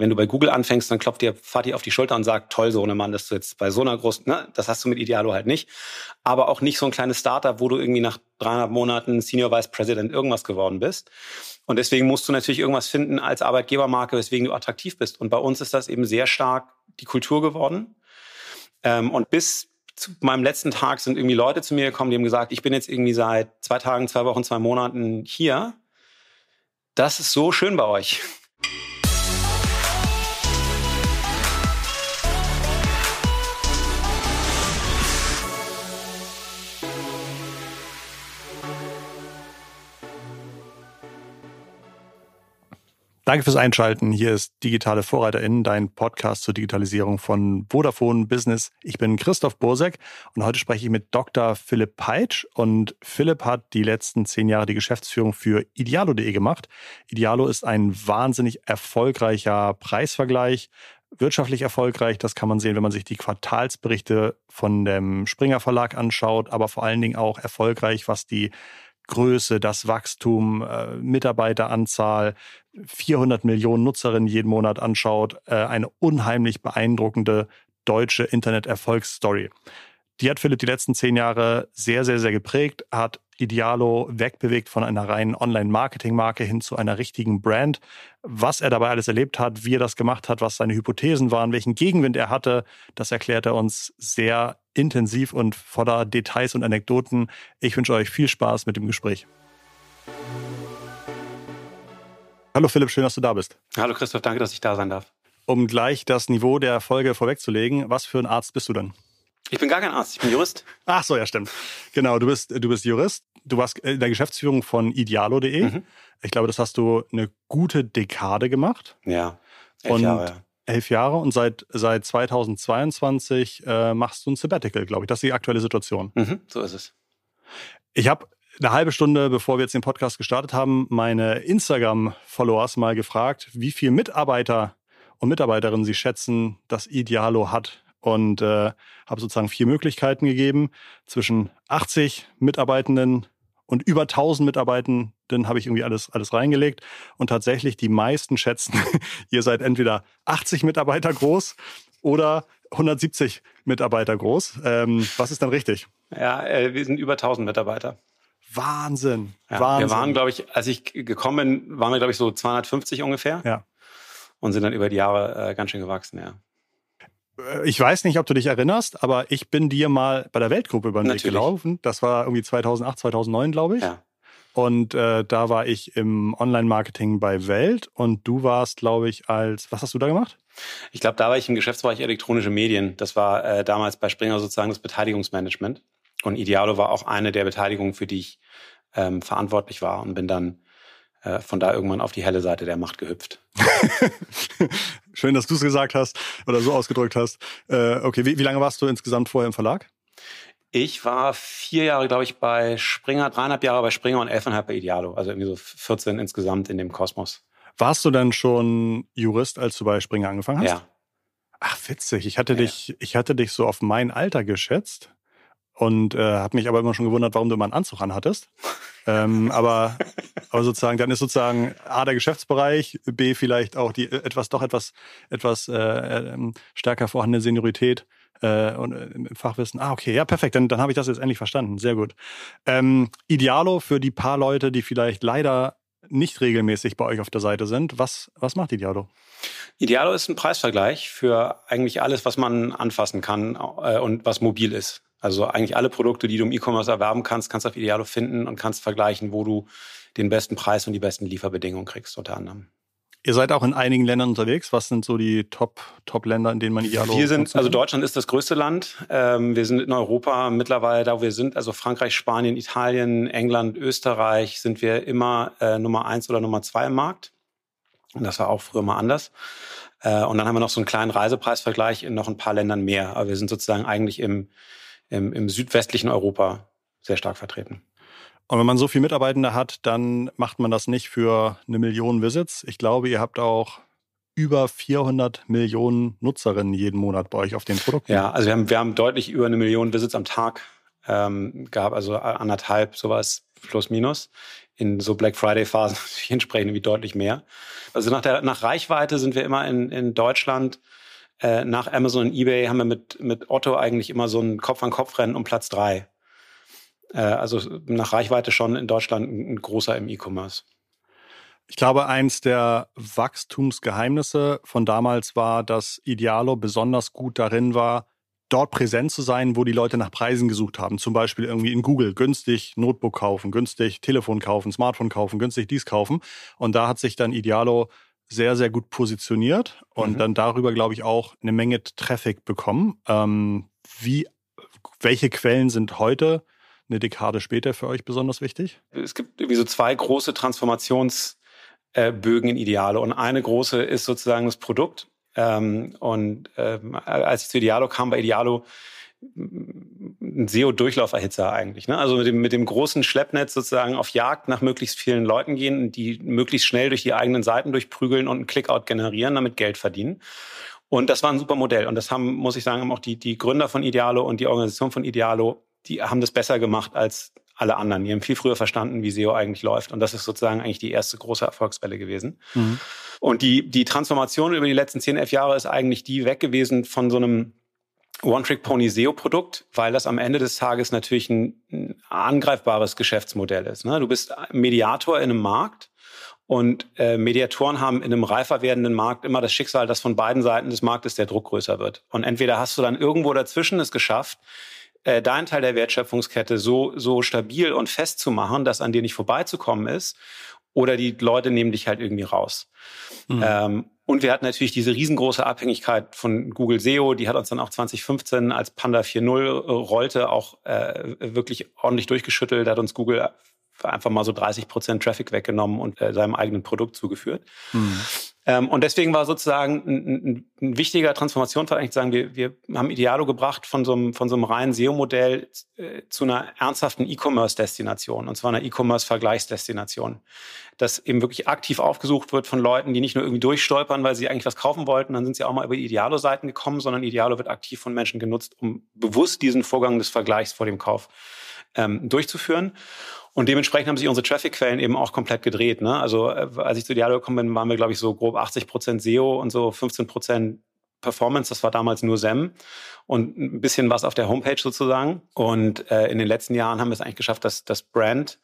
wenn du bei Google anfängst, dann klopft dir Fatih auf die Schulter und sagt, toll, so eine Mann, dass du jetzt bei so einer großen, ne, das hast du mit Idealo halt nicht. Aber auch nicht so ein kleines Startup, wo du irgendwie nach dreieinhalb Monaten Senior Vice President irgendwas geworden bist. Und deswegen musst du natürlich irgendwas finden als Arbeitgebermarke, weswegen du attraktiv bist. Und bei uns ist das eben sehr stark die Kultur geworden. Ähm, und bis zu meinem letzten Tag sind irgendwie Leute zu mir gekommen, die haben gesagt, ich bin jetzt irgendwie seit zwei Tagen, zwei Wochen, zwei Monaten hier. Das ist so schön bei euch. Danke fürs Einschalten. Hier ist Digitale VorreiterInnen, dein Podcast zur Digitalisierung von Vodafone Business. Ich bin Christoph Bursek und heute spreche ich mit Dr. Philipp Peitsch. Und Philipp hat die letzten zehn Jahre die Geschäftsführung für Idealo.de gemacht. Idealo ist ein wahnsinnig erfolgreicher Preisvergleich. Wirtschaftlich erfolgreich, das kann man sehen, wenn man sich die Quartalsberichte von dem Springer Verlag anschaut, aber vor allen Dingen auch erfolgreich, was die Größe, das Wachstum, äh, Mitarbeiteranzahl, 400 Millionen Nutzerinnen jeden Monat anschaut, äh, eine unheimlich beeindruckende deutsche Internet-Erfolgsstory. Die hat Philipp die letzten zehn Jahre sehr, sehr, sehr geprägt, hat Idealo wegbewegt von einer reinen Online-Marketing-Marke hin zu einer richtigen Brand. Was er dabei alles erlebt hat, wie er das gemacht hat, was seine Hypothesen waren, welchen Gegenwind er hatte, das erklärt er uns sehr intensiv und voller Details und Anekdoten. Ich wünsche euch viel Spaß mit dem Gespräch. Hallo Philipp, schön, dass du da bist. Hallo Christoph, danke, dass ich da sein darf. Um gleich das Niveau der Folge vorwegzulegen, was für ein Arzt bist du denn? Ich bin gar kein Arzt, ich bin Jurist. Ach so, ja, stimmt. Genau, du bist, du bist Jurist. Du warst in der Geschäftsführung von idealo.de. Mhm. Ich glaube, das hast du eine gute Dekade gemacht. Ja, elf und Jahre. Ja. Elf Jahre und seit, seit 2022 äh, machst du ein Sabbatical, glaube ich. Das ist die aktuelle Situation. Mhm, so ist es. Ich habe eine halbe Stunde, bevor wir jetzt den Podcast gestartet haben, meine Instagram-Followers mal gefragt, wie viele Mitarbeiter und Mitarbeiterinnen sie schätzen, dass Idealo hat und äh, habe sozusagen vier Möglichkeiten gegeben. Zwischen 80 Mitarbeitenden und über 1000 Mitarbeitenden habe ich irgendwie alles, alles reingelegt. Und tatsächlich die meisten schätzen, ihr seid entweder 80 Mitarbeiter groß oder 170 Mitarbeiter groß. Ähm, was ist dann richtig? Ja, äh, wir sind über 1000 Mitarbeiter. Wahnsinn. Ja, Wahnsinn. Wir waren, glaube ich, als ich gekommen bin, waren wir, glaube ich, so 250 ungefähr. Ja. Und sind dann über die Jahre äh, ganz schön gewachsen, ja. Äh, ich weiß nicht, ob du dich erinnerst, aber ich bin dir mal bei der Weltgruppe über den Weg gelaufen. Das war irgendwie 2008, 2009, glaube ich. Ja. Und äh, da war ich im Online-Marketing bei Welt und du warst, glaube ich, als, was hast du da gemacht? Ich glaube, da war ich im Geschäftsbereich elektronische Medien. Das war äh, damals bei Springer sozusagen das Beteiligungsmanagement. Und Idealo war auch eine der Beteiligungen, für die ich ähm, verantwortlich war und bin dann von da irgendwann auf die helle Seite der Macht gehüpft. Schön, dass du es gesagt hast oder so ausgedrückt hast. Äh, okay, wie, wie lange warst du insgesamt vorher im Verlag? Ich war vier Jahre, glaube ich, bei Springer, dreieinhalb Jahre bei Springer und elfeinhalb bei Idealo. Also irgendwie so 14 insgesamt in dem Kosmos. Warst du denn schon Jurist, als du bei Springer angefangen hast? Ja. Ach, witzig. Ich hatte ja. dich, ich hatte dich so auf mein Alter geschätzt und äh, habe mich aber immer schon gewundert, warum du immer einen Anzug anhattest. ähm, aber, aber sozusagen, dann ist sozusagen A der Geschäftsbereich, B vielleicht auch die äh, etwas doch etwas etwas äh, äh, stärker vorhandene Seniorität äh, und äh, Fachwissen. Ah, okay, ja, perfekt. Dann, dann habe ich das jetzt endlich verstanden. Sehr gut. Ähm, Idealo für die paar Leute, die vielleicht leider nicht regelmäßig bei euch auf der Seite sind. Was, was macht Idealo? Idealo ist ein Preisvergleich für eigentlich alles, was man anfassen kann äh, und was mobil ist. Also eigentlich alle Produkte, die du im E-Commerce erwerben kannst, kannst du auf Idealo finden und kannst vergleichen, wo du den besten Preis und die besten Lieferbedingungen kriegst, unter anderem. Ihr seid auch in einigen Ländern unterwegs. Was sind so die Top, Top Länder, in denen man Idealo Wir sind, also Deutschland ist das größte Land. Ähm, wir sind in Europa mittlerweile da, wo wir sind. Also Frankreich, Spanien, Italien, England, Österreich sind wir immer äh, Nummer eins oder Nummer zwei im Markt. Und das war auch früher mal anders. Äh, und dann haben wir noch so einen kleinen Reisepreisvergleich in noch ein paar Ländern mehr. Aber wir sind sozusagen eigentlich im, im, im südwestlichen Europa sehr stark vertreten. Und wenn man so viele Mitarbeitende hat, dann macht man das nicht für eine Million Visits. Ich glaube, ihr habt auch über 400 Millionen Nutzerinnen jeden Monat bei euch auf den Produkten. Ja, also wir haben, wir haben deutlich über eine Million Visits am Tag ähm, gehabt, also anderthalb sowas. plus minus. In so Black Friday-Phasen entsprechend wie deutlich mehr. Also nach der nach Reichweite sind wir immer in, in Deutschland äh, nach Amazon und eBay haben wir mit, mit Otto eigentlich immer so ein Kopf-an-Kopf-Rennen um Platz drei. Äh, also nach Reichweite schon in Deutschland ein, ein großer im E-Commerce. Ich glaube, eins der Wachstumsgeheimnisse von damals war, dass Idealo besonders gut darin war, dort präsent zu sein, wo die Leute nach Preisen gesucht haben. Zum Beispiel irgendwie in Google günstig Notebook kaufen, günstig Telefon kaufen, Smartphone kaufen, günstig dies kaufen. Und da hat sich dann Idealo sehr, sehr gut positioniert und mhm. dann darüber, glaube ich, auch eine Menge Traffic bekommen. Ähm, wie, welche Quellen sind heute, eine Dekade später, für euch besonders wichtig? Es gibt irgendwie so zwei große Transformations- äh, in Idealo. Und eine große ist sozusagen das Produkt. Ähm, und ähm, als ich zu Idealo kam, war Idealo ein SEO-Durchlauferhitzer eigentlich. Ne? Also mit dem, mit dem großen Schleppnetz sozusagen auf Jagd nach möglichst vielen Leuten gehen, die möglichst schnell durch die eigenen Seiten durchprügeln und einen Clickout generieren, damit Geld verdienen. Und das war ein super Modell. Und das haben, muss ich sagen, haben auch die, die Gründer von Idealo und die Organisation von Idealo, die haben das besser gemacht als alle anderen. Die haben viel früher verstanden, wie SEO eigentlich läuft. Und das ist sozusagen eigentlich die erste große Erfolgswelle gewesen. Mhm. Und die, die Transformation über die letzten 10, 11 Jahre ist eigentlich die weg gewesen von so einem One-Trick-Pony-SEO-Produkt, weil das am Ende des Tages natürlich ein, ein angreifbares Geschäftsmodell ist. Ne? Du bist Mediator in einem Markt und äh, Mediatoren haben in einem reifer werdenden Markt immer das Schicksal, dass von beiden Seiten des Marktes der Druck größer wird. Und entweder hast du dann irgendwo dazwischen es geschafft, äh, deinen Teil der Wertschöpfungskette so, so stabil und fest zu machen, dass an dir nicht vorbeizukommen ist, oder die Leute nehmen dich halt irgendwie raus. Mhm. Ähm, und wir hatten natürlich diese riesengroße Abhängigkeit von Google SEO, die hat uns dann auch 2015, als Panda 4.0 äh, rollte, auch äh, wirklich ordentlich durchgeschüttelt, hat uns Google einfach mal so 30 Prozent Traffic weggenommen und äh, seinem eigenen Produkt zugeführt. Mhm. Ähm, und deswegen war sozusagen ein, ein, ein wichtiger Transformationsfall eigentlich zu sagen, wir, wir haben Idealo gebracht von so einem, von so einem reinen SEO-Modell äh, zu einer ernsthaften E-Commerce-Destination, und zwar einer E-Commerce-Vergleichsdestination, das eben wirklich aktiv aufgesucht wird von Leuten, die nicht nur irgendwie durchstolpern, weil sie eigentlich was kaufen wollten, dann sind sie auch mal über Idealo-Seiten gekommen, sondern Idealo wird aktiv von Menschen genutzt, um bewusst diesen Vorgang des Vergleichs vor dem Kauf ähm, durchzuführen. Und dementsprechend haben sich unsere Traffic-Quellen eben auch komplett gedreht. Ne? Also äh, als ich zu Dialog gekommen bin, waren wir, glaube ich, so grob 80 Prozent SEO und so 15 Prozent Performance. Das war damals nur SEM und ein bisschen was auf der Homepage sozusagen. Und äh, in den letzten Jahren haben wir es eigentlich geschafft, dass das Brand,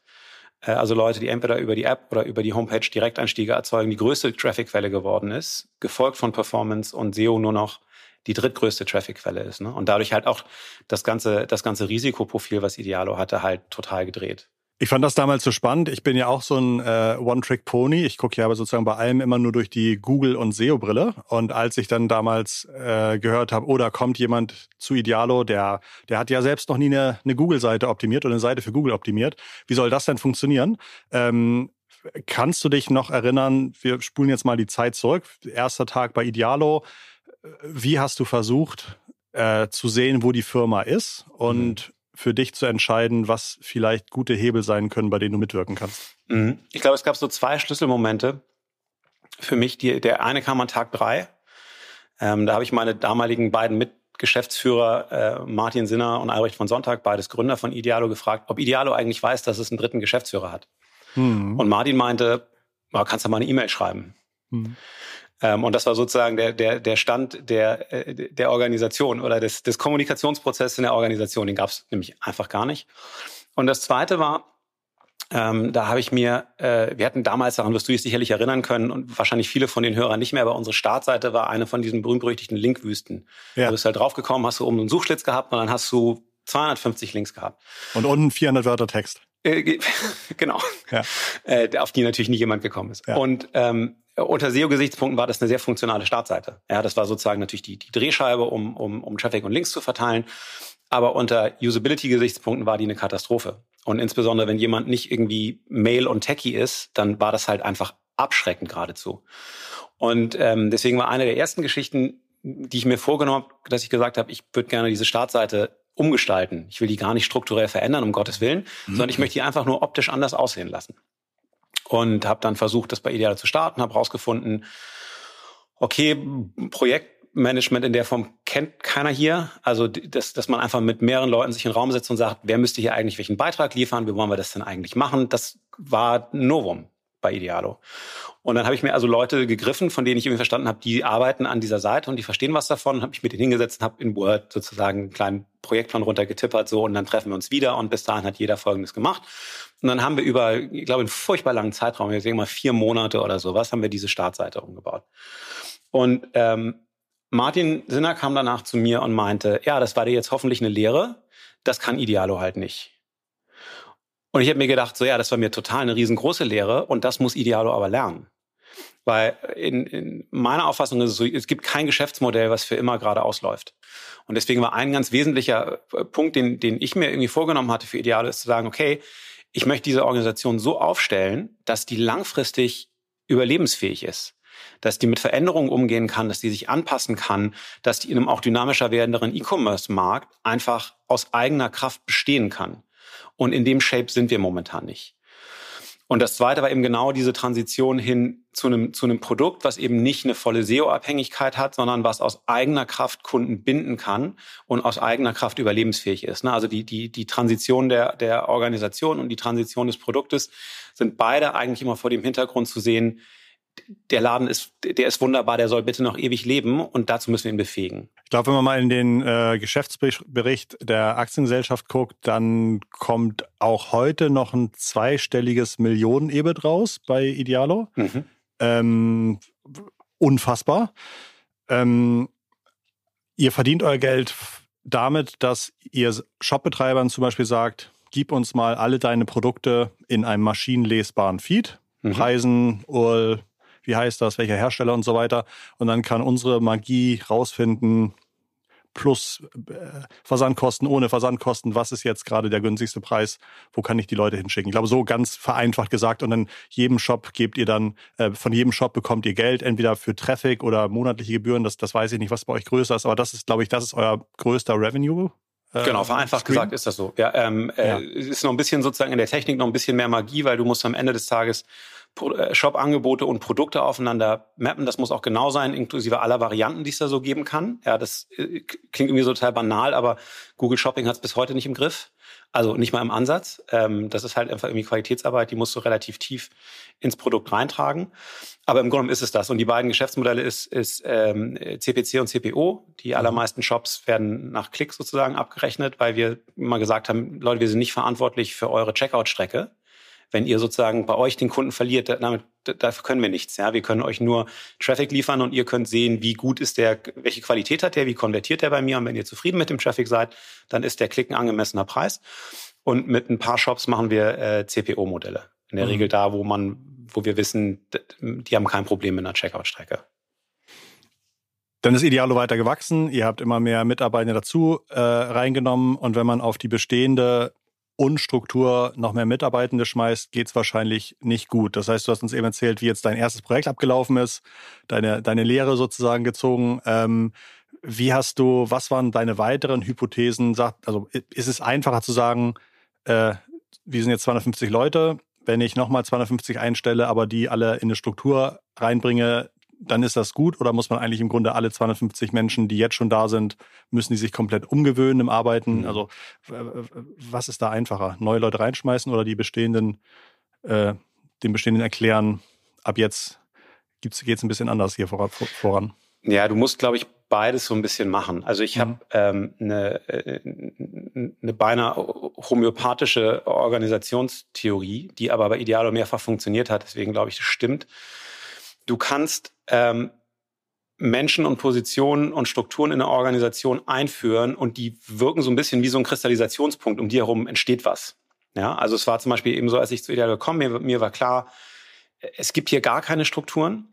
äh, also Leute, die entweder über die App oder über die Homepage Direkteinstiege erzeugen, die größte Traffic-Quelle geworden ist, gefolgt von Performance und SEO nur noch die drittgrößte Traffic-Quelle ist. Ne? Und dadurch halt auch das ganze, das ganze Risikoprofil, was Idealo hatte, halt total gedreht. Ich fand das damals so spannend. Ich bin ja auch so ein äh, One-Trick-Pony. Ich gucke ja aber sozusagen bei allem immer nur durch die Google- und SEO-Brille. Und als ich dann damals äh, gehört habe, oh, da kommt jemand zu Idealo, der, der hat ja selbst noch nie eine, eine Google-Seite optimiert oder eine Seite für Google optimiert. Wie soll das denn funktionieren? Ähm, kannst du dich noch erinnern, wir spulen jetzt mal die Zeit zurück, erster Tag bei Idealo. Wie hast du versucht äh, zu sehen, wo die Firma ist? Und mhm für dich zu entscheiden, was vielleicht gute Hebel sein können, bei denen du mitwirken kannst? Mhm. Ich glaube, es gab so zwei Schlüsselmomente für mich. Die, der eine kam an Tag drei. Ähm, da habe ich meine damaligen beiden Mitgeschäftsführer, äh, Martin Sinner und Albrecht von Sonntag, beides Gründer von Idealo, gefragt, ob Idealo eigentlich weiß, dass es einen dritten Geschäftsführer hat. Mhm. Und Martin meinte, oh, kannst du mal eine E-Mail schreiben. Mhm. Ähm, und das war sozusagen der, der, der Stand der, äh, der Organisation oder des, des Kommunikationsprozesses in der Organisation. Den gab es nämlich einfach gar nicht. Und das Zweite war, ähm, da habe ich mir, äh, wir hatten damals, daran wirst du dich sicherlich erinnern können und wahrscheinlich viele von den Hörern nicht mehr, aber unsere Startseite war eine von diesen berühmt-berüchtigten Linkwüsten. Ja. Du bist halt draufgekommen, hast du oben einen Suchschlitz gehabt und dann hast du 250 Links gehabt. Und unten 400 Wörter Text. Äh, genau. Ja. Äh, auf die natürlich nie jemand gekommen ist. Ja. Und ähm, unter SEO-Gesichtspunkten war das eine sehr funktionale Startseite. Ja, das war sozusagen natürlich die, die Drehscheibe, um, um, um Traffic und Links zu verteilen. Aber unter Usability-Gesichtspunkten war die eine Katastrophe. Und insbesondere, wenn jemand nicht irgendwie Mail und Techie ist, dann war das halt einfach abschreckend geradezu. Und ähm, deswegen war eine der ersten Geschichten, die ich mir vorgenommen habe, dass ich gesagt habe, ich würde gerne diese Startseite umgestalten. Ich will die gar nicht strukturell verändern, um Gottes Willen, mhm. sondern ich möchte die einfach nur optisch anders aussehen lassen und habe dann versucht, das bei Ideal zu starten, habe rausgefunden, okay, Projektmanagement in der Form kennt keiner hier. Also, dass, dass man einfach mit mehreren Leuten sich in den Raum setzt und sagt, wer müsste hier eigentlich welchen Beitrag liefern? Wie wollen wir das denn eigentlich machen? Das war Novum bei Idealo. Und dann habe ich mir also Leute gegriffen, von denen ich irgendwie verstanden habe, die arbeiten an dieser Seite und die verstehen was davon. Habe mich mit denen hingesetzt und habe in Word sozusagen einen kleinen Projektplan runtergetippert so und dann treffen wir uns wieder und bis dahin hat jeder Folgendes gemacht. Und dann haben wir über, ich glaube, einen furchtbar langen Zeitraum, ich denke mal vier Monate oder sowas, haben wir diese Startseite umgebaut. Und ähm, Martin Sinner kam danach zu mir und meinte, ja, das war dir jetzt hoffentlich eine Lehre, das kann Idealo halt nicht. Und ich habe mir gedacht, so ja, das war mir total eine riesengroße Lehre und das muss Idealo aber lernen. Weil in, in meiner Auffassung ist es so, es gibt kein Geschäftsmodell, was für immer gerade ausläuft. Und deswegen war ein ganz wesentlicher äh, Punkt, den, den ich mir irgendwie vorgenommen hatte für Idealo, ist zu sagen, okay, ich möchte diese Organisation so aufstellen, dass die langfristig überlebensfähig ist dass die mit Veränderungen umgehen kann, dass die sich anpassen kann, dass die in einem auch dynamischer werdenderen E-Commerce-Markt einfach aus eigener Kraft bestehen kann. Und in dem Shape sind wir momentan nicht. Und das zweite war eben genau diese Transition hin zu einem, zu einem Produkt, was eben nicht eine volle SEO-Abhängigkeit hat, sondern was aus eigener Kraft Kunden binden kann und aus eigener Kraft überlebensfähig ist. Ne? Also die, die, die Transition der, der Organisation und die Transition des Produktes sind beide eigentlich immer vor dem Hintergrund zu sehen, der Laden ist, der ist wunderbar, der soll bitte noch ewig leben und dazu müssen wir ihn befähigen. Ich glaube, wenn man mal in den äh, Geschäftsbericht der Aktiengesellschaft guckt, dann kommt auch heute noch ein zweistelliges Millionen-EBIT raus bei Idealo. Mhm. Ähm, unfassbar. Ähm, ihr verdient euer Geld damit, dass ihr Shopbetreibern zum Beispiel sagt, gib uns mal alle deine Produkte in einem maschinenlesbaren Feed. Mhm. Preisen, URL, wie heißt das, welcher Hersteller und so weiter. Und dann kann unsere Magie rausfinden, plus äh, Versandkosten, ohne Versandkosten, was ist jetzt gerade der günstigste Preis, wo kann ich die Leute hinschicken. Ich glaube, so ganz vereinfacht gesagt. Und dann jedem Shop gebt ihr dann, äh, von jedem Shop bekommt ihr Geld, entweder für Traffic oder monatliche Gebühren. Das, das weiß ich nicht, was bei euch größer ist, aber das ist, glaube ich, das ist euer größter Revenue. Äh, genau, vereinfacht Stream. gesagt ist das so. Ja, ähm, äh, ja. Äh, ist noch ein bisschen sozusagen in der Technik noch ein bisschen mehr Magie, weil du musst am Ende des Tages Shop-Angebote und Produkte aufeinander mappen. Das muss auch genau sein, inklusive aller Varianten, die es da so geben kann. Ja, das äh, klingt irgendwie so total banal, aber Google Shopping hat es bis heute nicht im Griff. Also nicht mal im Ansatz. Ähm, das ist halt einfach irgendwie Qualitätsarbeit, die musst du relativ tief ins Produkt reintragen. Aber im Grunde ist es das. Und die beiden Geschäftsmodelle ist, ist ähm, CPC und CPO. Die mhm. allermeisten Shops werden nach Klick sozusagen abgerechnet, weil wir immer gesagt haben, Leute, wir sind nicht verantwortlich für eure Checkout-Strecke wenn ihr sozusagen bei euch den Kunden verliert, damit, dafür können wir nichts. Ja, wir können euch nur Traffic liefern und ihr könnt sehen, wie gut ist der, welche Qualität hat der, wie konvertiert der bei mir. Und wenn ihr zufrieden mit dem Traffic seid, dann ist der Klick ein angemessener Preis. Und mit ein paar Shops machen wir äh, CPO-Modelle. In der mhm. Regel da, wo man, wo wir wissen, die haben kein Problem mit einer Checkout-Strecke. Dann ist Idealo weiter gewachsen. Ihr habt immer mehr Mitarbeiter dazu äh, reingenommen. Und wenn man auf die bestehende und Struktur noch mehr Mitarbeitende schmeißt, geht's wahrscheinlich nicht gut. Das heißt, du hast uns eben erzählt, wie jetzt dein erstes Projekt abgelaufen ist, deine, deine Lehre sozusagen gezogen. Ähm, wie hast du, was waren deine weiteren Hypothesen? Also ist es einfacher zu sagen, äh, wir sind jetzt 250 Leute, wenn ich nochmal 250 einstelle, aber die alle in eine Struktur reinbringe, dann ist das gut oder muss man eigentlich im Grunde alle 250 Menschen, die jetzt schon da sind, müssen die sich komplett umgewöhnen im Arbeiten? Mhm. Also was ist da einfacher? Neue Leute reinschmeißen oder die bestehenden, äh, den bestehenden erklären, ab jetzt geht es ein bisschen anders hier voran? Ja, du musst, glaube ich, beides so ein bisschen machen. Also ich habe mhm. ähm, eine, äh, eine beinahe homöopathische Organisationstheorie, die aber bei Idealo mehrfach funktioniert hat. Deswegen glaube ich, das stimmt. Du kannst ähm, Menschen und Positionen und Strukturen in der Organisation einführen und die wirken so ein bisschen wie so ein Kristallisationspunkt. Um die herum entsteht was. Ja, also es war zum Beispiel eben so, als ich zu Ideal gekommen mir, mir war klar, es gibt hier gar keine Strukturen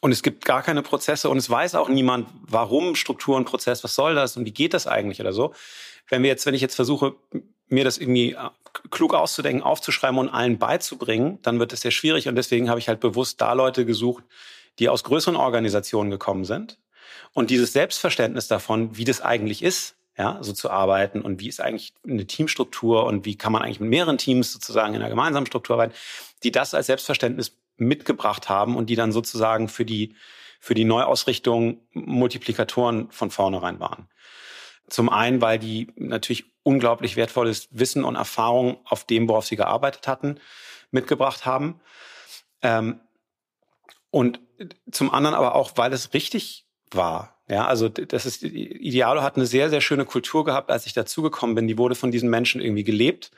und es gibt gar keine Prozesse und es weiß auch niemand, warum Struktur und Prozess, was soll das und wie geht das eigentlich oder so. Wenn wir jetzt, wenn ich jetzt versuche, mir das irgendwie äh, klug auszudenken, aufzuschreiben und allen beizubringen, dann wird es sehr schwierig und deswegen habe ich halt bewusst da Leute gesucht, die aus größeren Organisationen gekommen sind und dieses Selbstverständnis davon, wie das eigentlich ist, ja, so zu arbeiten und wie ist eigentlich eine Teamstruktur und wie kann man eigentlich mit mehreren Teams sozusagen in einer gemeinsamen Struktur arbeiten, die das als Selbstverständnis mitgebracht haben und die dann sozusagen für die für die Neuausrichtung Multiplikatoren von vornherein waren. Zum einen, weil die natürlich unglaublich wertvolles Wissen und Erfahrung auf dem, worauf sie gearbeitet hatten, mitgebracht haben. Ähm, und zum anderen aber auch, weil es richtig war. Ja, also das ist Idealo hat eine sehr sehr schöne Kultur gehabt, als ich dazugekommen bin. Die wurde von diesen Menschen irgendwie gelebt.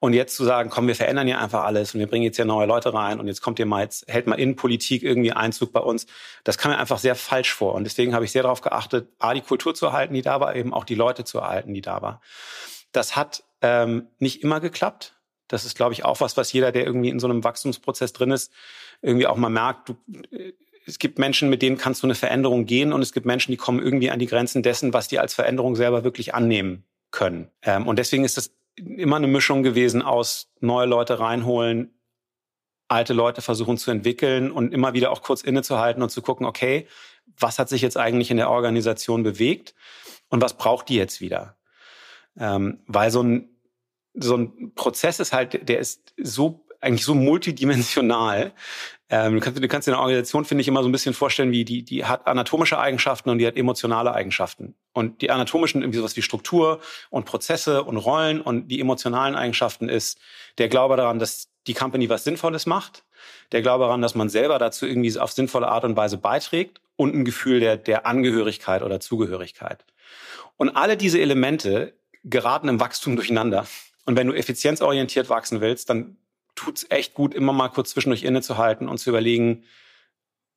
Und jetzt zu sagen, komm, wir verändern hier einfach alles und wir bringen jetzt hier neue Leute rein und jetzt kommt ihr mal jetzt hält mal Innenpolitik irgendwie Einzug bei uns. Das kam mir einfach sehr falsch vor und deswegen habe ich sehr darauf geachtet, a die Kultur zu erhalten, die da war, eben auch die Leute zu erhalten, die da war. Das hat ähm, nicht immer geklappt. Das ist, glaube ich, auch was, was jeder, der irgendwie in so einem Wachstumsprozess drin ist, irgendwie auch mal merkt. Du, es gibt Menschen, mit denen kannst du eine Veränderung gehen und es gibt Menschen, die kommen irgendwie an die Grenzen dessen, was die als Veränderung selber wirklich annehmen können. Ähm, und deswegen ist das immer eine Mischung gewesen aus neue Leute reinholen, alte Leute versuchen zu entwickeln und immer wieder auch kurz innezuhalten und zu gucken, okay, was hat sich jetzt eigentlich in der Organisation bewegt und was braucht die jetzt wieder? Ähm, weil so ein, so ein Prozess ist halt, der ist so eigentlich so multidimensional. Ähm, du, kannst, du kannst dir eine Organisation, finde ich, immer so ein bisschen vorstellen, wie die, die hat anatomische Eigenschaften und die hat emotionale Eigenschaften. Und die anatomischen irgendwie sowas wie Struktur und Prozesse und Rollen und die emotionalen Eigenschaften ist der Glaube daran, dass die Company was Sinnvolles macht, der Glaube daran, dass man selber dazu irgendwie auf sinnvolle Art und Weise beiträgt und ein Gefühl der, der Angehörigkeit oder Zugehörigkeit. Und alle diese Elemente geraten im Wachstum durcheinander. Und wenn du effizienzorientiert wachsen willst, dann tut's echt gut, immer mal kurz zwischendurch innezuhalten und zu überlegen,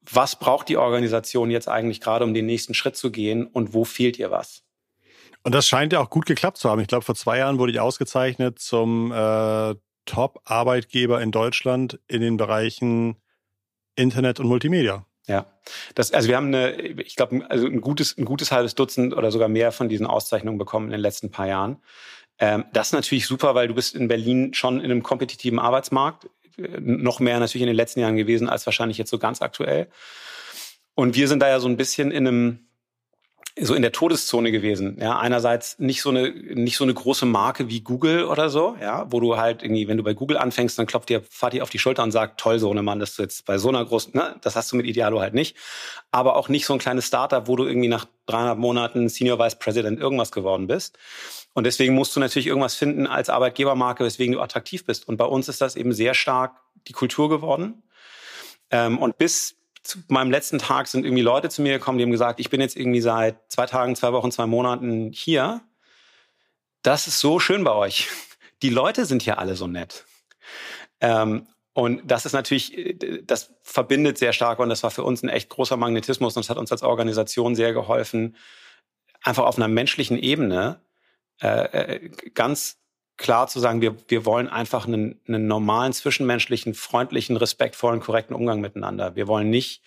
was braucht die Organisation jetzt eigentlich gerade, um den nächsten Schritt zu gehen und wo fehlt ihr was? Und das scheint ja auch gut geklappt zu haben. Ich glaube, vor zwei Jahren wurde ich ausgezeichnet zum äh, Top-Arbeitgeber in Deutschland in den Bereichen Internet und Multimedia. Ja, das, also wir haben eine, ich glaube, also ein gutes, ein gutes halbes Dutzend oder sogar mehr von diesen Auszeichnungen bekommen in den letzten paar Jahren. Ähm, das ist natürlich super, weil du bist in Berlin schon in einem kompetitiven Arbeitsmarkt, äh, noch mehr natürlich in den letzten Jahren gewesen als wahrscheinlich jetzt so ganz aktuell. Und wir sind da ja so ein bisschen in einem so in der Todeszone gewesen. Ja, einerseits nicht so eine nicht so eine große Marke wie Google oder so, ja, wo du halt irgendwie, wenn du bei Google anfängst, dann klopft dir Fatih auf die Schulter und sagt, toll, so eine Mann, dass du jetzt bei so einer großen, ne, das hast du mit Idealo halt nicht. Aber auch nicht so ein kleines Startup, wo du irgendwie nach 300 Monaten Senior Vice President irgendwas geworden bist. Und deswegen musst du natürlich irgendwas finden als Arbeitgebermarke, weswegen du attraktiv bist. Und bei uns ist das eben sehr stark die Kultur geworden. Ähm, und bis zu meinem letzten Tag sind irgendwie Leute zu mir gekommen, die haben gesagt, ich bin jetzt irgendwie seit zwei Tagen, zwei Wochen, zwei Monaten hier. Das ist so schön bei euch. Die Leute sind hier alle so nett. Ähm, und das ist natürlich, das verbindet sehr stark und das war für uns ein echt großer Magnetismus und das hat uns als Organisation sehr geholfen, einfach auf einer menschlichen Ebene äh, äh ganz klar zu sagen, wir, wir wollen einfach einen, einen normalen, zwischenmenschlichen, freundlichen, respektvollen, korrekten Umgang miteinander. Wir wollen nicht,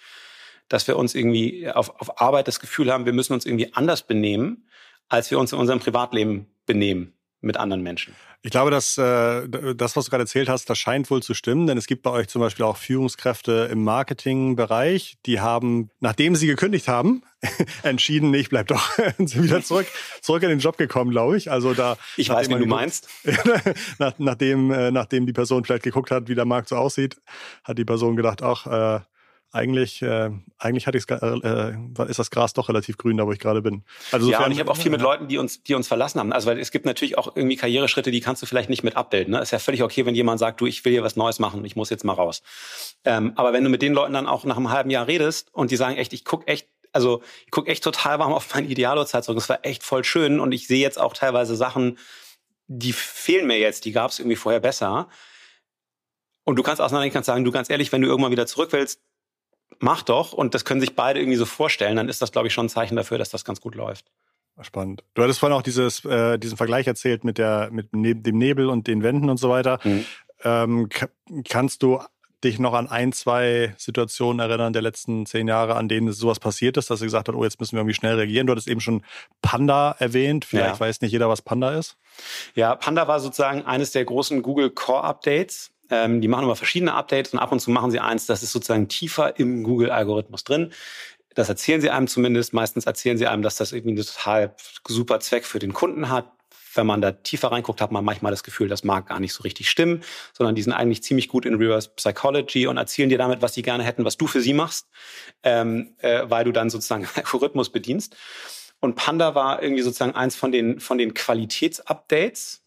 dass wir uns irgendwie auf, auf Arbeit das Gefühl haben, wir müssen uns irgendwie anders benehmen, als wir uns in unserem Privatleben benehmen mit anderen Menschen. Ich glaube, dass äh, das, was du gerade erzählt hast, das scheint wohl zu stimmen, denn es gibt bei euch zum Beispiel auch Führungskräfte im Marketingbereich, die haben, nachdem sie gekündigt haben, entschieden, nee, ich bleib doch, sind wieder zurück, zurück in den Job gekommen, glaube ich. Also da. Ich weiß, wie du meinst. nach, nachdem, äh, nachdem die Person vielleicht geguckt hat, wie der Markt so aussieht, hat die Person gedacht, ach, äh, eigentlich, äh, eigentlich hatte ich's, äh, ist das Gras doch relativ grün, da wo ich gerade bin. Also ja, und ich habe auch viel mit Leuten, die uns, die uns verlassen haben. Also weil es gibt natürlich auch irgendwie Karriereschritte, die kannst du vielleicht nicht mit abbilden. Ne? Ist ja völlig okay, wenn jemand sagt, du, ich will hier was Neues machen, ich muss jetzt mal raus. Ähm, aber wenn du mit den Leuten dann auch nach einem halben Jahr redest und die sagen echt, ich guck echt also ich guck echt total warm auf mein Idealo-Zeit zurück. Das war echt voll schön und ich sehe jetzt auch teilweise Sachen, die fehlen mir jetzt, die gab es irgendwie vorher besser. Und du kannst auseinander kannst sagen, du ganz ehrlich, wenn du irgendwann wieder zurück willst, mach doch. Und das können sich beide irgendwie so vorstellen. Dann ist das, glaube ich, schon ein Zeichen dafür, dass das ganz gut läuft. Spannend. Du hattest vorhin auch dieses, äh, diesen Vergleich erzählt mit, der, mit dem Nebel und den Wänden und so weiter. Mhm. Ähm, kannst du dich noch an ein, zwei Situationen erinnern der letzten zehn Jahre, an denen sowas passiert ist, dass du gesagt hast, oh, jetzt müssen wir irgendwie schnell reagieren. Du hattest eben schon Panda erwähnt. Vielleicht ja. weiß nicht jeder, was Panda ist. Ja, Panda war sozusagen eines der großen Google Core Updates. Ähm, die machen immer verschiedene Updates und ab und zu machen sie eins, das ist sozusagen tiefer im Google-Algorithmus drin. Das erzählen sie einem zumindest. Meistens erzählen sie einem, dass das irgendwie einen total super Zweck für den Kunden hat. wenn man da tiefer reinguckt, hat man manchmal das Gefühl, das mag gar nicht so richtig stimmen, sondern die sind eigentlich ziemlich gut in Reverse Psychology und erzählen dir damit, was sie gerne hätten, was du für sie machst, ähm, äh, weil du dann sozusagen Algorithmus bedienst. Und Panda war irgendwie sozusagen eins von den, von den Qualitätsupdates.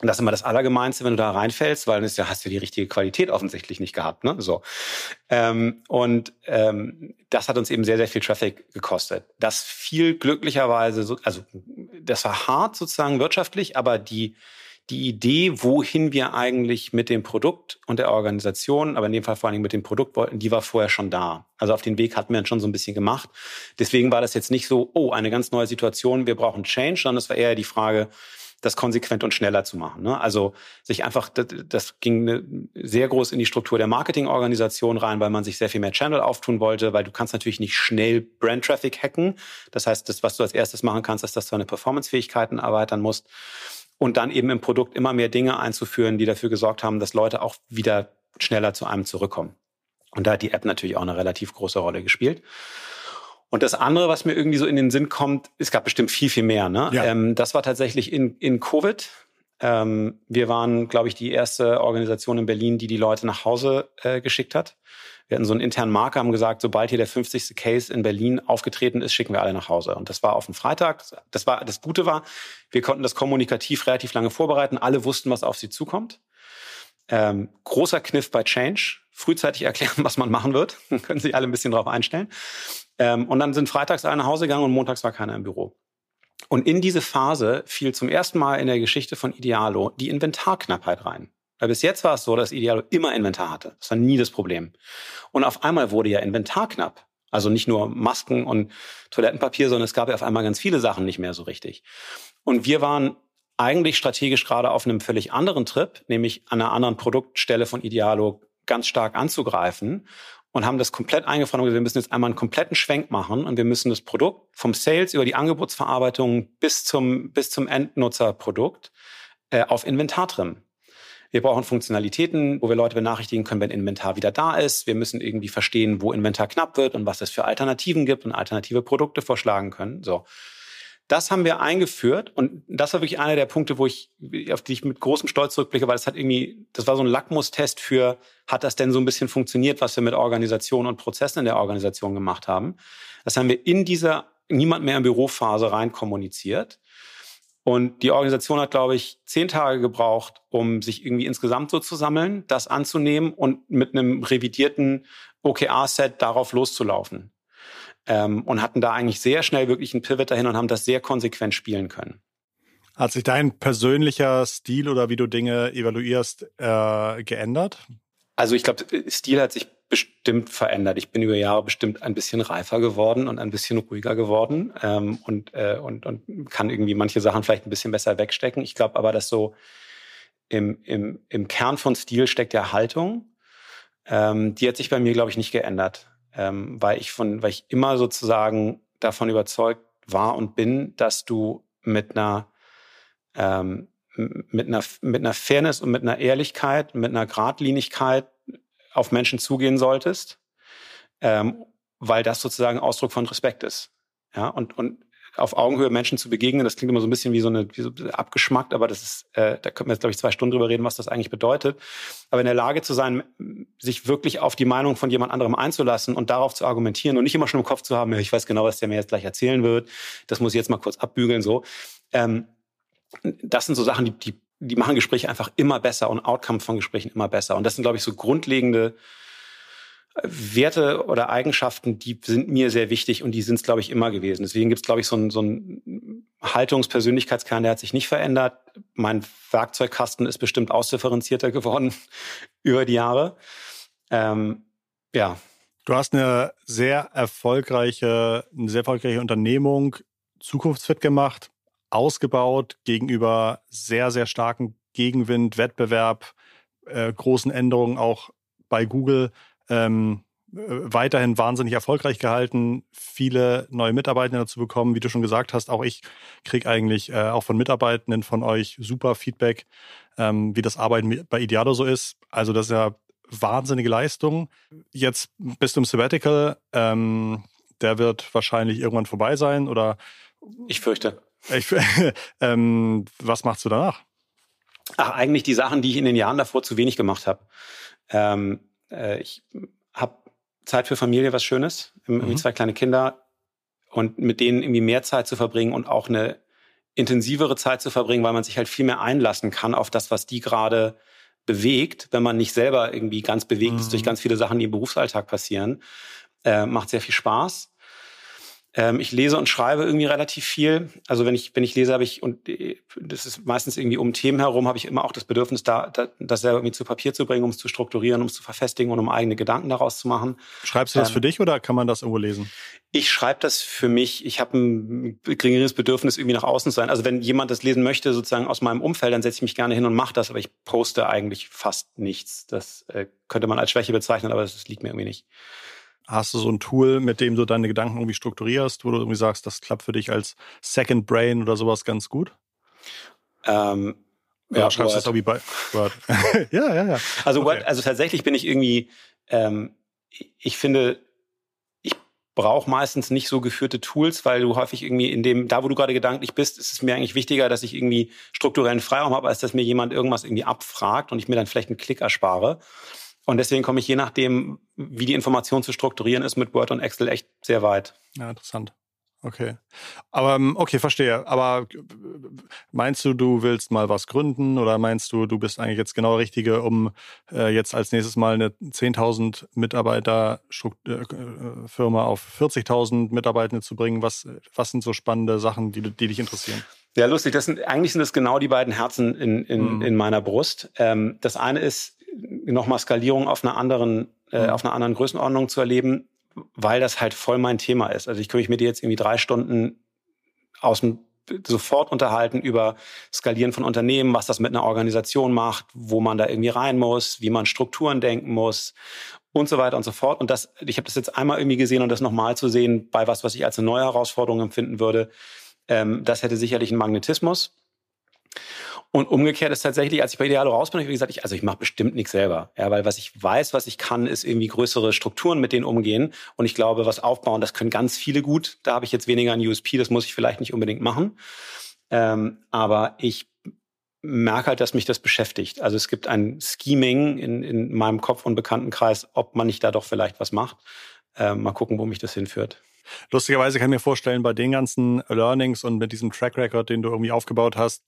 Und das ist immer das Allergemeinste, wenn du da reinfällst, weil du ja, hast ja die richtige Qualität offensichtlich nicht gehabt. Ne? So. Ähm, und ähm, das hat uns eben sehr, sehr viel Traffic gekostet. Das fiel glücklicherweise, so, also das war hart sozusagen wirtschaftlich, aber die, die Idee, wohin wir eigentlich mit dem Produkt und der Organisation, aber in dem Fall vor allen Dingen mit dem Produkt wollten, die war vorher schon da. Also auf den Weg hatten wir schon so ein bisschen gemacht. Deswegen war das jetzt nicht so, oh, eine ganz neue Situation, wir brauchen Change, sondern es war eher die Frage, das konsequent und schneller zu machen. Ne? Also sich einfach, das, das ging sehr groß in die Struktur der Marketingorganisation rein, weil man sich sehr viel mehr Channel auftun wollte, weil du kannst natürlich nicht schnell Brand-Traffic hacken. Das heißt, das, was du als erstes machen kannst, ist, dass du deine Performance-Fähigkeiten erweitern musst und dann eben im Produkt immer mehr Dinge einzuführen, die dafür gesorgt haben, dass Leute auch wieder schneller zu einem zurückkommen. Und da hat die App natürlich auch eine relativ große Rolle gespielt. Und das andere, was mir irgendwie so in den Sinn kommt, es gab bestimmt viel, viel mehr. Ne? Ja. Ähm, das war tatsächlich in, in Covid. Ähm, wir waren, glaube ich, die erste Organisation in Berlin, die die Leute nach Hause äh, geschickt hat. Wir hatten so einen internen Marker, haben gesagt, sobald hier der 50. Case in Berlin aufgetreten ist, schicken wir alle nach Hause. Und das war auf den Freitag. Das war, das Gute war, wir konnten das kommunikativ relativ lange vorbereiten. Alle wussten, was auf sie zukommt. Ähm, großer Kniff bei Change. Frühzeitig erklären, was man machen wird. Können sich alle ein bisschen drauf einstellen. Ähm, und dann sind freitags alle nach Hause gegangen und montags war keiner im Büro. Und in diese Phase fiel zum ersten Mal in der Geschichte von Idealo die Inventarknappheit rein. Weil bis jetzt war es so, dass Idealo immer Inventar hatte. Das war nie das Problem. Und auf einmal wurde ja Inventar knapp. Also nicht nur Masken und Toilettenpapier, sondern es gab ja auf einmal ganz viele Sachen nicht mehr so richtig. Und wir waren eigentlich strategisch gerade auf einem völlig anderen Trip, nämlich an einer anderen Produktstelle von Idealo ganz stark anzugreifen und haben das komplett eingefroren wir müssen jetzt einmal einen kompletten Schwenk machen und wir müssen das Produkt vom Sales über die Angebotsverarbeitung bis zum, bis zum Endnutzerprodukt äh, auf Inventar trimmen. Wir brauchen Funktionalitäten, wo wir Leute benachrichtigen können, wenn Inventar wieder da ist. Wir müssen irgendwie verstehen, wo Inventar knapp wird und was es für Alternativen gibt und alternative Produkte vorschlagen können. So. Das haben wir eingeführt und das war wirklich einer der Punkte, wo ich, auf die ich mit großem Stolz zurückblicke, weil das hat irgendwie, das war so ein Lackmustest für, hat das denn so ein bisschen funktioniert, was wir mit Organisation und Prozessen in der Organisation gemacht haben. Das haben wir in dieser niemand mehr im Bürophase rein kommuniziert. Und die Organisation hat, glaube ich, zehn Tage gebraucht, um sich irgendwie insgesamt so zu sammeln, das anzunehmen und mit einem revidierten OKR-Set darauf loszulaufen ähm, und hatten da eigentlich sehr schnell wirklich einen Pivot dahin und haben das sehr konsequent spielen können. Hat sich dein persönlicher Stil oder wie du Dinge evaluierst äh, geändert? Also ich glaube, Stil hat sich bestimmt verändert. Ich bin über Jahre bestimmt ein bisschen reifer geworden und ein bisschen ruhiger geworden ähm, und, äh, und, und kann irgendwie manche Sachen vielleicht ein bisschen besser wegstecken. Ich glaube aber, dass so im, im, im Kern von Stil steckt ja Haltung. Ähm, die hat sich bei mir, glaube ich, nicht geändert ähm, weil ich von, weil ich immer sozusagen davon überzeugt war und bin, dass du mit einer ähm, mit einer mit einer Fairness und mit einer Ehrlichkeit, mit einer Gradlinigkeit auf Menschen zugehen solltest, ähm, weil das sozusagen Ausdruck von Respekt ist. Ja, und, und auf Augenhöhe Menschen zu begegnen, das klingt immer so ein bisschen wie so eine wie so abgeschmackt, aber das ist, äh, da können wir jetzt, glaube ich, zwei Stunden drüber reden, was das eigentlich bedeutet. Aber in der Lage zu sein, sich wirklich auf die Meinung von jemand anderem einzulassen und darauf zu argumentieren und nicht immer schon im Kopf zu haben, ich weiß genau, was der mir jetzt gleich erzählen wird, das muss ich jetzt mal kurz abbügeln, so. Ähm, das sind so Sachen, die, die, die machen Gespräche einfach immer besser und Outcome von Gesprächen immer besser. Und das sind, glaube ich, so grundlegende Werte oder Eigenschaften, die sind mir sehr wichtig und die sind es, glaube ich, immer gewesen. Deswegen gibt es, glaube ich, so einen so Haltungspersönlichkeitskern, der hat sich nicht verändert. Mein Werkzeugkasten ist bestimmt ausdifferenzierter geworden über die Jahre. Ähm, ja. Du hast eine sehr erfolgreiche, eine sehr erfolgreiche Unternehmung zukunftsfit gemacht, ausgebaut gegenüber sehr, sehr starken Gegenwind, Wettbewerb, äh, großen Änderungen auch bei Google ähm, äh, weiterhin wahnsinnig erfolgreich gehalten, viele neue Mitarbeitende dazu bekommen. Wie du schon gesagt hast, auch ich kriege eigentlich äh, auch von Mitarbeitenden von euch super Feedback, ähm, wie das Arbeiten bei Idealo so ist. Also das ist ja wahnsinnige Leistung. Jetzt bist du im Sabbatical. Ähm, der wird wahrscheinlich irgendwann vorbei sein oder? Ich fürchte. Ich, ähm, was machst du danach? Ach, eigentlich die Sachen, die ich in den Jahren davor zu wenig gemacht habe. Ähm, äh, ich habe Zeit für Familie, was Schönes. Irgendwie mhm. zwei kleine Kinder und mit denen irgendwie mehr Zeit zu verbringen und auch eine intensivere Zeit zu verbringen, weil man sich halt viel mehr einlassen kann auf das, was die gerade bewegt, wenn man nicht selber irgendwie ganz bewegt mhm. ist durch mhm. ganz viele Sachen, die im Berufsalltag passieren. Äh, macht sehr viel Spaß. Ähm, ich lese und schreibe irgendwie relativ viel. Also wenn ich, wenn ich lese, habe ich, und äh, das ist meistens irgendwie um Themen herum, habe ich immer auch das Bedürfnis, da, da das selber irgendwie zu Papier zu bringen, um es zu strukturieren, um es zu verfestigen und um eigene Gedanken daraus zu machen. Schreibst du das ähm, für dich oder kann man das irgendwo lesen? Ich schreibe das für mich. Ich habe ein geringeres Bedürfnis, irgendwie nach außen zu sein. Also wenn jemand das lesen möchte, sozusagen aus meinem Umfeld, dann setze ich mich gerne hin und mache das, aber ich poste eigentlich fast nichts. Das äh, könnte man als Schwäche bezeichnen, aber das liegt mir irgendwie nicht. Hast du so ein Tool, mit dem du deine Gedanken irgendwie strukturierst, wo du irgendwie sagst, das klappt für dich als Second Brain oder sowas ganz gut? Ähm, ja, ja schreibst du das irgendwie bei Word? ja, ja, ja. Also, okay. Word, also tatsächlich bin ich irgendwie, ähm, ich finde, ich brauche meistens nicht so geführte Tools, weil du häufig irgendwie in dem, da wo du gerade gedanklich bist, ist es mir eigentlich wichtiger, dass ich irgendwie strukturellen Freiraum habe, als dass mir jemand irgendwas irgendwie abfragt und ich mir dann vielleicht einen Klick erspare. Und deswegen komme ich je nachdem, wie die Information zu strukturieren ist, mit Word und Excel echt sehr weit. Ja, interessant. Okay. Aber ähm, okay, verstehe. Aber meinst du, du willst mal was gründen oder meinst du, du bist eigentlich jetzt genau der Richtige, um äh, jetzt als nächstes mal eine 10.000 Mitarbeiter äh, Firma auf 40.000 Mitarbeitende zu bringen? Was, was sind so spannende Sachen, die, die dich interessieren? Ja, lustig. Das sind, eigentlich sind das genau die beiden Herzen in, in, mhm. in meiner Brust. Ähm, das eine ist, nochmal Skalierung auf einer anderen, äh, mhm. auf einer anderen Größenordnung zu erleben, weil das halt voll mein Thema ist. Also ich könnte mich mit dir jetzt irgendwie drei Stunden aus dem sofort unterhalten über Skalieren von Unternehmen, was das mit einer Organisation macht, wo man da irgendwie rein muss, wie man Strukturen denken muss und so weiter und so fort. Und das, ich habe das jetzt einmal irgendwie gesehen und das nochmal zu sehen bei was, was ich als eine neue Herausforderung empfinden würde, ähm, das hätte sicherlich einen Magnetismus. Und umgekehrt ist tatsächlich, als ich bei Idealo raus bin, habe ich gesagt, ich, also ich mache bestimmt nichts selber. Ja, weil was ich weiß, was ich kann, ist irgendwie größere Strukturen mit denen umgehen. Und ich glaube, was aufbauen, das können ganz viele gut. Da habe ich jetzt weniger ein USP, das muss ich vielleicht nicht unbedingt machen. Ähm, aber ich merke halt, dass mich das beschäftigt. Also es gibt ein Scheming in, in meinem Kopf und Bekanntenkreis, ob man nicht da doch vielleicht was macht. Ähm, mal gucken, wo mich das hinführt. Lustigerweise kann ich mir vorstellen, bei den ganzen Learnings und mit diesem Track Record, den du irgendwie aufgebaut hast,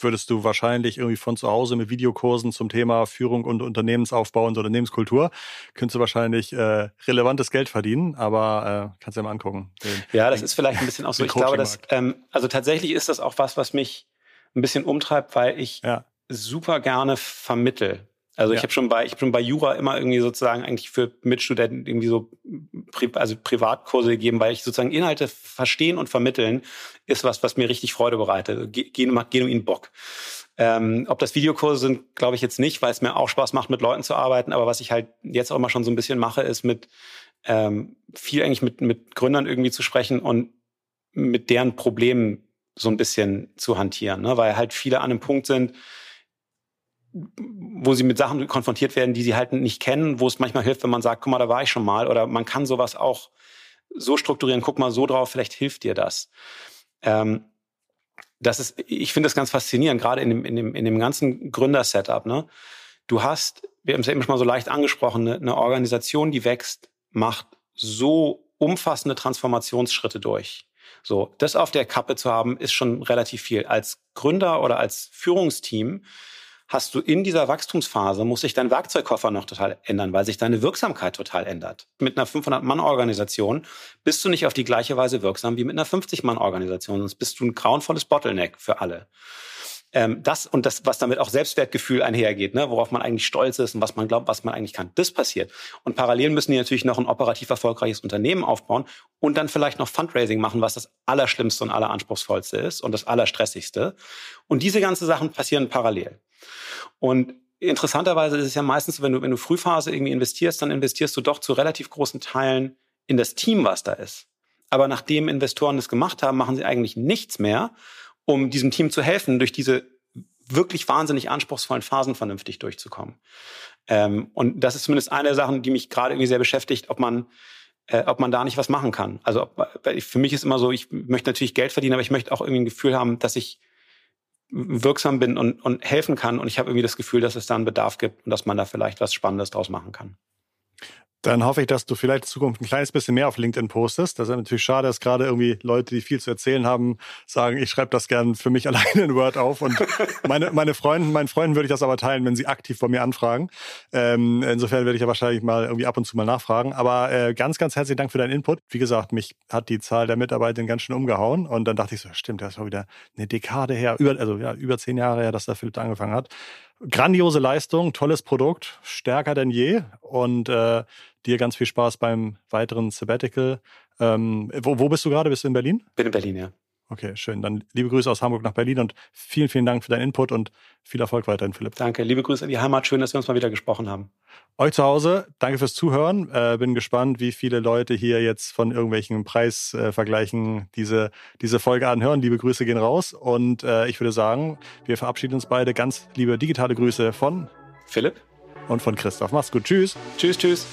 würdest du wahrscheinlich irgendwie von zu Hause mit Videokursen zum Thema Führung und Unternehmensaufbau und Unternehmenskultur, könntest du wahrscheinlich äh, relevantes Geld verdienen, aber äh, kannst du dir mal angucken. Den, ja, das den, ist vielleicht ein bisschen auch so. Ich glaube, dass, ähm, also tatsächlich ist das auch was, was mich ein bisschen umtreibt, weil ich ja. super gerne vermittel. Also ja. ich habe schon bei ich bin bei Jura immer irgendwie sozusagen eigentlich für Mitstudenten irgendwie so also Privatkurse gegeben, weil ich sozusagen Inhalte verstehen und vermitteln ist was, was mir richtig Freude bereitet. Gehen macht genuin Bock. Ähm, ob das Videokurse sind, glaube ich jetzt nicht, weil es mir auch Spaß macht, mit Leuten zu arbeiten. Aber was ich halt jetzt auch mal schon so ein bisschen mache, ist mit ähm, viel eigentlich mit mit Gründern irgendwie zu sprechen und mit deren Problemen so ein bisschen zu hantieren, ne? weil halt viele an einem Punkt sind wo sie mit Sachen konfrontiert werden, die sie halt nicht kennen, wo es manchmal hilft, wenn man sagt, guck mal, da war ich schon mal. Oder man kann sowas auch so strukturieren, guck mal so drauf, vielleicht hilft dir das. Ähm, das ist, ich finde das ganz faszinierend, gerade in dem, in dem, in dem ganzen Gründersetup. Ne? Du hast, wir haben es ja eben schon mal so leicht angesprochen, eine, eine Organisation, die wächst, macht so umfassende Transformationsschritte durch. So, das auf der Kappe zu haben, ist schon relativ viel. Als Gründer oder als Führungsteam hast du in dieser Wachstumsphase, muss sich dein Werkzeugkoffer noch total ändern, weil sich deine Wirksamkeit total ändert. Mit einer 500-Mann-Organisation bist du nicht auf die gleiche Weise wirksam wie mit einer 50-Mann-Organisation, sonst bist du ein grauenvolles Bottleneck für alle. Ähm, das und das, was damit auch Selbstwertgefühl einhergeht, ne, worauf man eigentlich stolz ist und was man glaubt, was man eigentlich kann, das passiert. Und parallel müssen die natürlich noch ein operativ erfolgreiches Unternehmen aufbauen und dann vielleicht noch Fundraising machen, was das Allerschlimmste und Alleranspruchsvollste ist und das Allerstressigste. Und diese ganzen Sachen passieren parallel. Und interessanterweise ist es ja meistens, wenn du, wenn du Frühphase irgendwie investierst, dann investierst du doch zu relativ großen Teilen in das Team, was da ist. Aber nachdem Investoren das gemacht haben, machen sie eigentlich nichts mehr, um diesem Team zu helfen, durch diese wirklich wahnsinnig anspruchsvollen Phasen vernünftig durchzukommen. Ähm, und das ist zumindest eine der Sachen, die mich gerade irgendwie sehr beschäftigt, ob man äh, ob man da nicht was machen kann. Also ob, für mich ist immer so, ich möchte natürlich Geld verdienen, aber ich möchte auch irgendwie ein Gefühl haben, dass ich wirksam bin und, und helfen kann. Und ich habe irgendwie das Gefühl, dass es da einen Bedarf gibt und dass man da vielleicht was Spannendes draus machen kann. Dann hoffe ich, dass du vielleicht in Zukunft ein kleines bisschen mehr auf LinkedIn postest. Das ist natürlich schade, dass gerade irgendwie Leute, die viel zu erzählen haben, sagen, ich schreibe das gern für mich alleine in Word auf. Und meine, meine Freunden, meinen Freunden würde ich das aber teilen, wenn sie aktiv von mir anfragen. Ähm, insofern werde ich ja wahrscheinlich mal irgendwie ab und zu mal nachfragen. Aber äh, ganz, ganz herzlichen Dank für deinen Input. Wie gesagt, mich hat die Zahl der Mitarbeiter ganz schön umgehauen. Und dann dachte ich so, stimmt, das war wieder eine Dekade her, über, also ja, über zehn Jahre her, dass der Philipp angefangen hat. Grandiose Leistung, tolles Produkt, stärker denn je. Und äh, dir ganz viel Spaß beim weiteren Sabbatical. Ähm, wo, wo bist du gerade? Bist du in Berlin? Bin in Berlin, ja. Okay, schön. Dann liebe Grüße aus Hamburg nach Berlin und vielen, vielen Dank für deinen Input und viel Erfolg weiterhin, Philipp. Danke, liebe Grüße in die Heimat. Schön, dass wir uns mal wieder gesprochen haben. Euch zu Hause, danke fürs Zuhören. Äh, bin gespannt, wie viele Leute hier jetzt von irgendwelchen Preisvergleichen diese, diese Folge anhören. Liebe Grüße gehen raus und äh, ich würde sagen, wir verabschieden uns beide. Ganz liebe digitale Grüße von Philipp und von Christoph. Mach's gut. Tschüss. Tschüss, tschüss.